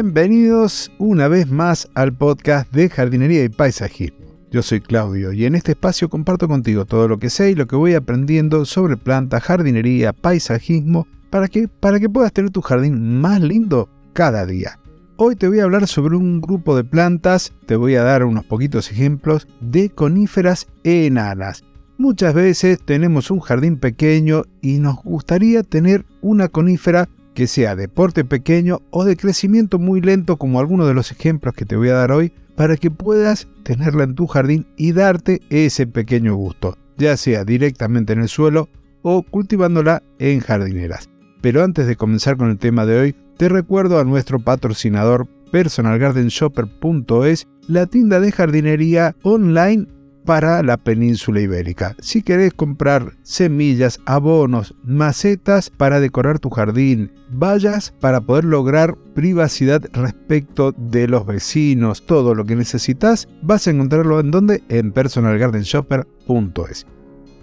Bienvenidos una vez más al podcast de jardinería y paisajismo. Yo soy Claudio y en este espacio comparto contigo todo lo que sé y lo que voy aprendiendo sobre plantas, jardinería, paisajismo, para que, para que puedas tener tu jardín más lindo cada día. Hoy te voy a hablar sobre un grupo de plantas, te voy a dar unos poquitos ejemplos de coníferas enanas. Muchas veces tenemos un jardín pequeño y nos gustaría tener una conífera que sea de porte pequeño o de crecimiento muy lento como algunos de los ejemplos que te voy a dar hoy, para que puedas tenerla en tu jardín y darte ese pequeño gusto, ya sea directamente en el suelo o cultivándola en jardineras. Pero antes de comenzar con el tema de hoy, te recuerdo a nuestro patrocinador personalgardenshopper.es, la tienda de jardinería online para la península ibérica. Si querés comprar semillas, abonos, macetas para decorar tu jardín, vallas para poder lograr privacidad respecto de los vecinos, todo lo que necesitas, vas a encontrarlo en donde? En personalgardenshopper.es.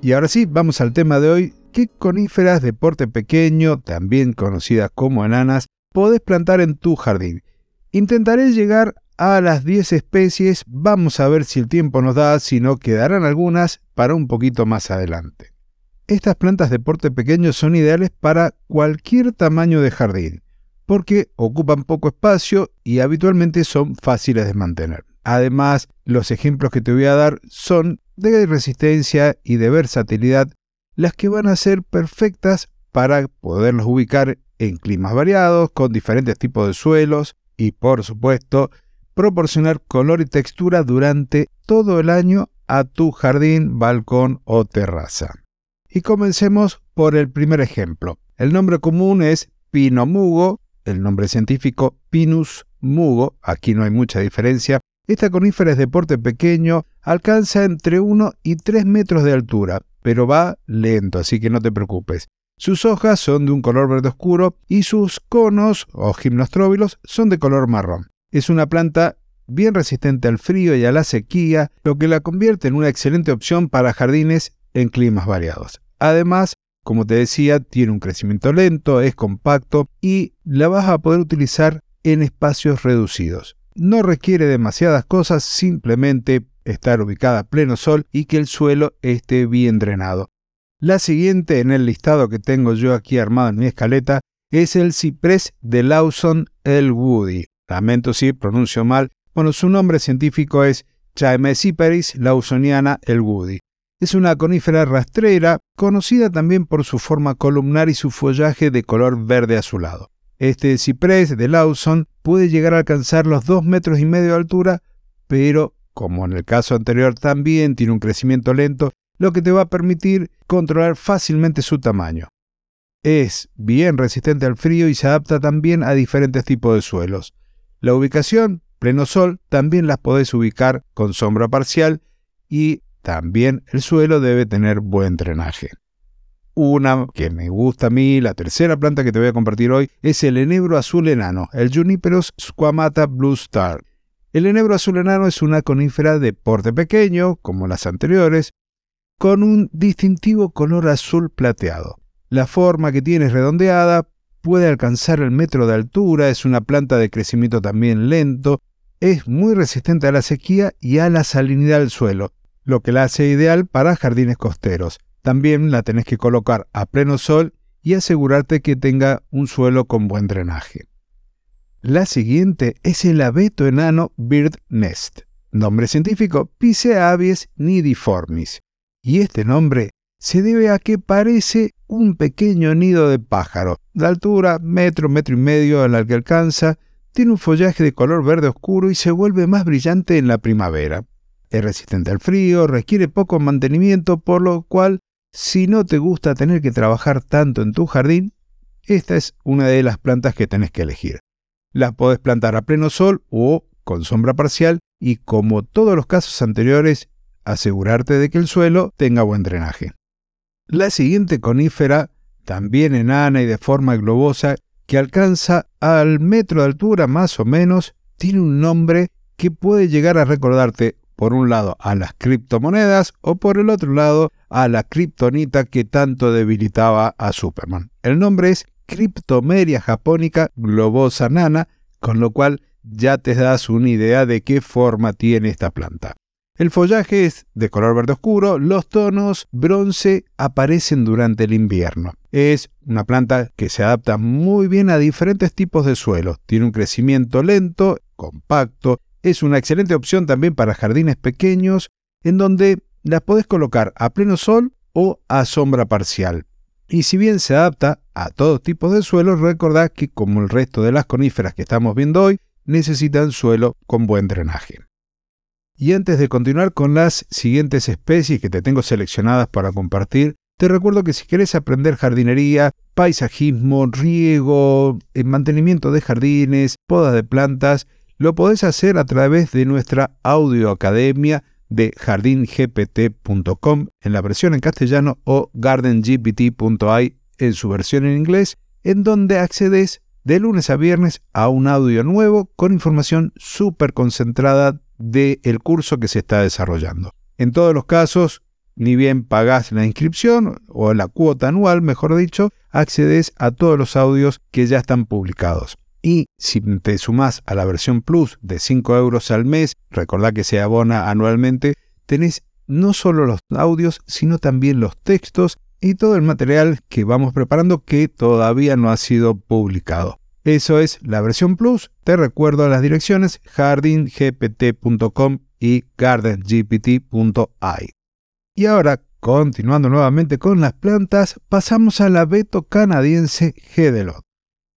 Y ahora sí, vamos al tema de hoy. ¿Qué coníferas de porte pequeño, también conocidas como enanas, podés plantar en tu jardín? Intentaré llegar a las 10 especies, vamos a ver si el tiempo nos da, si no quedarán algunas para un poquito más adelante. Estas plantas de porte pequeño son ideales para cualquier tamaño de jardín, porque ocupan poco espacio y habitualmente son fáciles de mantener. Además, los ejemplos que te voy a dar son de resistencia y de versatilidad, las que van a ser perfectas para poderlos ubicar en climas variados, con diferentes tipos de suelos y, por supuesto, proporcionar color y textura durante todo el año a tu jardín, balcón o terraza. Y comencemos por el primer ejemplo. El nombre común es pino mugo, el nombre científico Pinus mugo, aquí no hay mucha diferencia. Esta conífera es de porte pequeño, alcanza entre 1 y 3 metros de altura, pero va lento, así que no te preocupes. Sus hojas son de un color verde oscuro y sus conos o gimnostróbilos son de color marrón. Es una planta bien resistente al frío y a la sequía, lo que la convierte en una excelente opción para jardines en climas variados. Además, como te decía, tiene un crecimiento lento, es compacto y la vas a poder utilizar en espacios reducidos. No requiere demasiadas cosas, simplemente estar ubicada a pleno sol y que el suelo esté bien drenado. La siguiente en el listado que tengo yo aquí armado en mi escaleta es el ciprés de Lawson el Woody. Lamento si pronuncio mal. Bueno, su nombre científico es Chaemeciperis lawsoniana el Woody. Es una conífera rastrera, conocida también por su forma columnar y su follaje de color verde azulado. Este ciprés de Lawson puede llegar a alcanzar los 2 metros y medio de altura, pero, como en el caso anterior también tiene un crecimiento lento, lo que te va a permitir controlar fácilmente su tamaño. Es bien resistente al frío y se adapta también a diferentes tipos de suelos. La ubicación, pleno sol, también las podés ubicar con sombra parcial y también el suelo debe tener buen drenaje. Una que me gusta a mí, la tercera planta que te voy a compartir hoy, es el enebro azul enano, el Juniperus squamata blue star. El enebro azul enano es una conífera de porte pequeño, como las anteriores, con un distintivo color azul plateado. La forma que tiene es redondeada, puede alcanzar el metro de altura, es una planta de crecimiento también lento, es muy resistente a la sequía y a la salinidad del suelo, lo que la hace ideal para jardines costeros. También la tenés que colocar a pleno sol y asegurarte que tenga un suelo con buen drenaje. La siguiente es el abeto enano Bird Nest, nombre científico Picea avies nidiformis. Y este nombre se debe a que parece un pequeño nido de pájaro, de altura metro, metro y medio al que alcanza, tiene un follaje de color verde oscuro y se vuelve más brillante en la primavera. Es resistente al frío, requiere poco mantenimiento, por lo cual, si no te gusta tener que trabajar tanto en tu jardín, esta es una de las plantas que tenés que elegir. Las podés plantar a pleno sol o con sombra parcial y como todos los casos anteriores, asegurarte de que el suelo tenga buen drenaje. La siguiente conífera, también enana y de forma globosa, que alcanza al metro de altura más o menos, tiene un nombre que puede llegar a recordarte, por un lado, a las criptomonedas o por el otro lado, a la kriptonita que tanto debilitaba a Superman. El nombre es Cryptomeria japonica globosa nana, con lo cual ya te das una idea de qué forma tiene esta planta. El follaje es de color verde oscuro, los tonos bronce aparecen durante el invierno. Es una planta que se adapta muy bien a diferentes tipos de suelos, tiene un crecimiento lento, compacto, es una excelente opción también para jardines pequeños en donde las podés colocar a pleno sol o a sombra parcial. Y si bien se adapta a todo tipo de suelos, recordad que como el resto de las coníferas que estamos viendo hoy, necesitan suelo con buen drenaje. Y antes de continuar con las siguientes especies que te tengo seleccionadas para compartir, te recuerdo que si quieres aprender jardinería, paisajismo, riego, eh, mantenimiento de jardines, podas de plantas, lo podés hacer a través de nuestra audioacademia de jardingpt.com en la versión en castellano o gardengpt.ai en su versión en inglés, en donde accedes de lunes a viernes a un audio nuevo con información súper concentrada del curso que se está desarrollando. En todos los casos, ni bien pagás la inscripción o la cuota anual, mejor dicho, accedes a todos los audios que ya están publicados. Y si te sumás a la versión Plus de 5 euros al mes, recordá que se abona anualmente, tenés no solo los audios, sino también los textos y todo el material que vamos preparando que todavía no ha sido publicado. Eso es la versión Plus. Te recuerdo las direcciones jardingpt.com y gardengpt.ai. Y ahora, continuando nuevamente con las plantas, pasamos a la abeto canadiense Gedelot.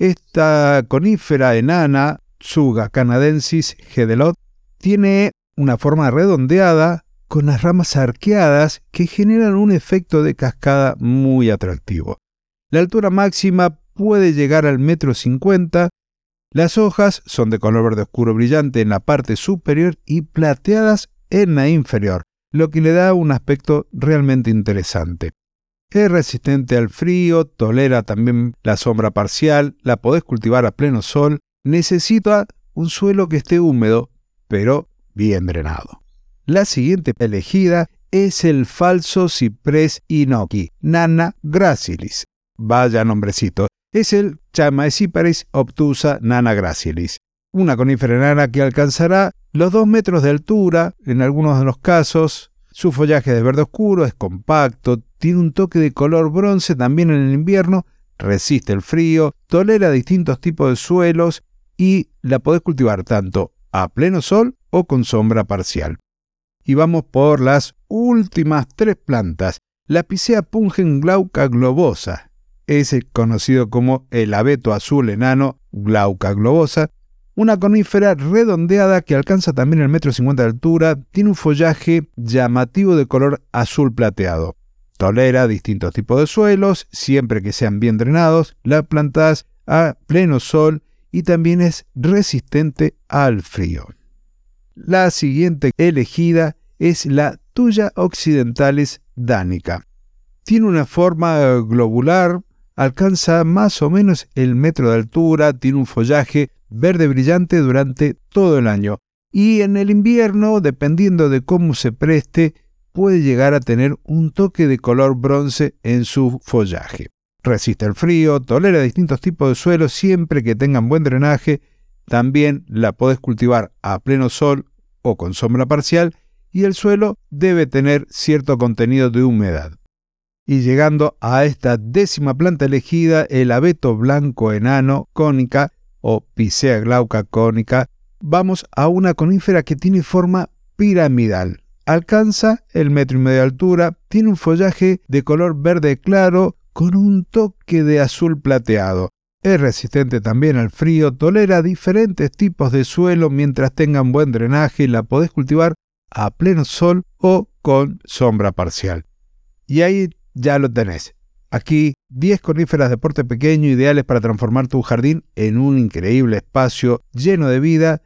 Esta conífera enana, Suga canadensis Gedelot, tiene una forma redondeada con las ramas arqueadas que generan un efecto de cascada muy atractivo. La altura máxima puede llegar al metro cincuenta. Las hojas son de color verde oscuro brillante en la parte superior y plateadas en la inferior, lo que le da un aspecto realmente interesante. Es resistente al frío, tolera también la sombra parcial, la podés cultivar a pleno sol, necesita un suelo que esté húmedo, pero bien drenado. La siguiente elegida es el falso ciprés inoki, Nana gracilis. Vaya nombrecito es el Chamaeciparis obtusa nana gracilis, una conífera enana que alcanzará los 2 metros de altura en algunos de los casos. Su follaje de verde oscuro es compacto, tiene un toque de color bronce también en el invierno, resiste el frío, tolera distintos tipos de suelos y la podés cultivar tanto a pleno sol o con sombra parcial. Y vamos por las últimas tres plantas. La Picea pungen glauca globosa, es conocido como el abeto azul enano Glauca globosa, una conífera redondeada que alcanza también el metro cincuenta de altura, tiene un follaje llamativo de color azul plateado. Tolera distintos tipos de suelos, siempre que sean bien drenados, la plantas a pleno sol y también es resistente al frío. La siguiente elegida es la Tuya occidentalis danica. Tiene una forma globular alcanza más o menos el metro de altura, tiene un follaje verde brillante durante todo el año. Y en el invierno, dependiendo de cómo se preste, puede llegar a tener un toque de color bronce en su follaje. Resiste el frío, tolera distintos tipos de suelos siempre que tengan buen drenaje, también la podés cultivar a pleno sol o con sombra parcial y el suelo debe tener cierto contenido de humedad. Y llegando a esta décima planta elegida, el abeto blanco enano cónica o Picea glauca cónica, vamos a una conífera que tiene forma piramidal. Alcanza el metro y medio de altura, tiene un follaje de color verde claro con un toque de azul plateado. Es resistente también al frío, tolera diferentes tipos de suelo mientras tengan buen drenaje y la podés cultivar a pleno sol o con sombra parcial. Y ahí ya lo tenés. Aquí 10 coníferas de porte pequeño ideales para transformar tu jardín en un increíble espacio lleno de vida.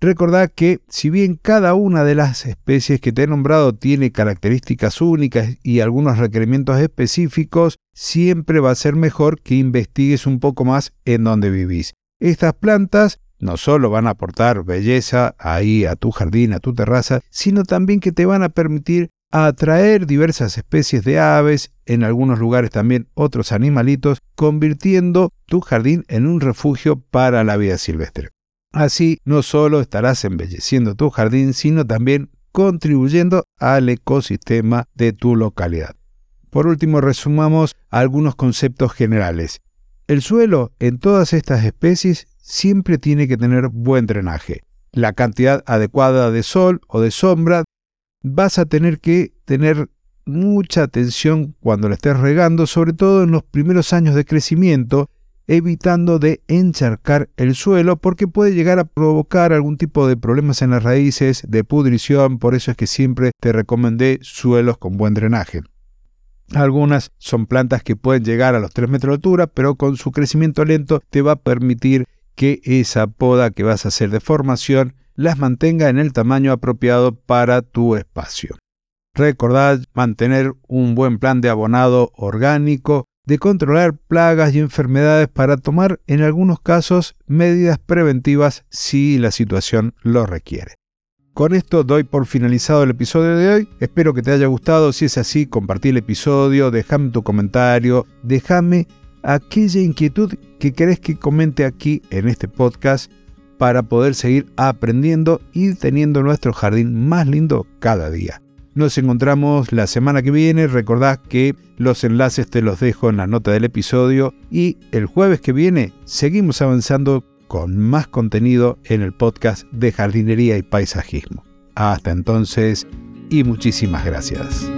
Recordad que si bien cada una de las especies que te he nombrado tiene características únicas y algunos requerimientos específicos, siempre va a ser mejor que investigues un poco más en donde vivís. Estas plantas no solo van a aportar belleza ahí a tu jardín, a tu terraza, sino también que te van a permitir atraer diversas especies de aves, en algunos lugares también otros animalitos, convirtiendo tu jardín en un refugio para la vida silvestre. Así no solo estarás embelleciendo tu jardín, sino también contribuyendo al ecosistema de tu localidad. Por último, resumamos algunos conceptos generales. El suelo en todas estas especies siempre tiene que tener buen drenaje. La cantidad adecuada de sol o de sombra vas a tener que tener mucha atención cuando la estés regando, sobre todo en los primeros años de crecimiento, evitando de encharcar el suelo porque puede llegar a provocar algún tipo de problemas en las raíces, de pudrición, por eso es que siempre te recomendé suelos con buen drenaje. Algunas son plantas que pueden llegar a los 3 metros de altura, pero con su crecimiento lento te va a permitir que esa poda que vas a hacer de formación las mantenga en el tamaño apropiado para tu espacio. Recordad mantener un buen plan de abonado orgánico, de controlar plagas y enfermedades para tomar en algunos casos medidas preventivas si la situación lo requiere. Con esto doy por finalizado el episodio de hoy. Espero que te haya gustado. Si es así, compartí el episodio, déjame tu comentario, déjame aquella inquietud que querés que comente aquí en este podcast para poder seguir aprendiendo y teniendo nuestro jardín más lindo cada día. Nos encontramos la semana que viene. Recordad que los enlaces te los dejo en la nota del episodio. Y el jueves que viene seguimos avanzando con más contenido en el podcast de jardinería y paisajismo. Hasta entonces y muchísimas gracias.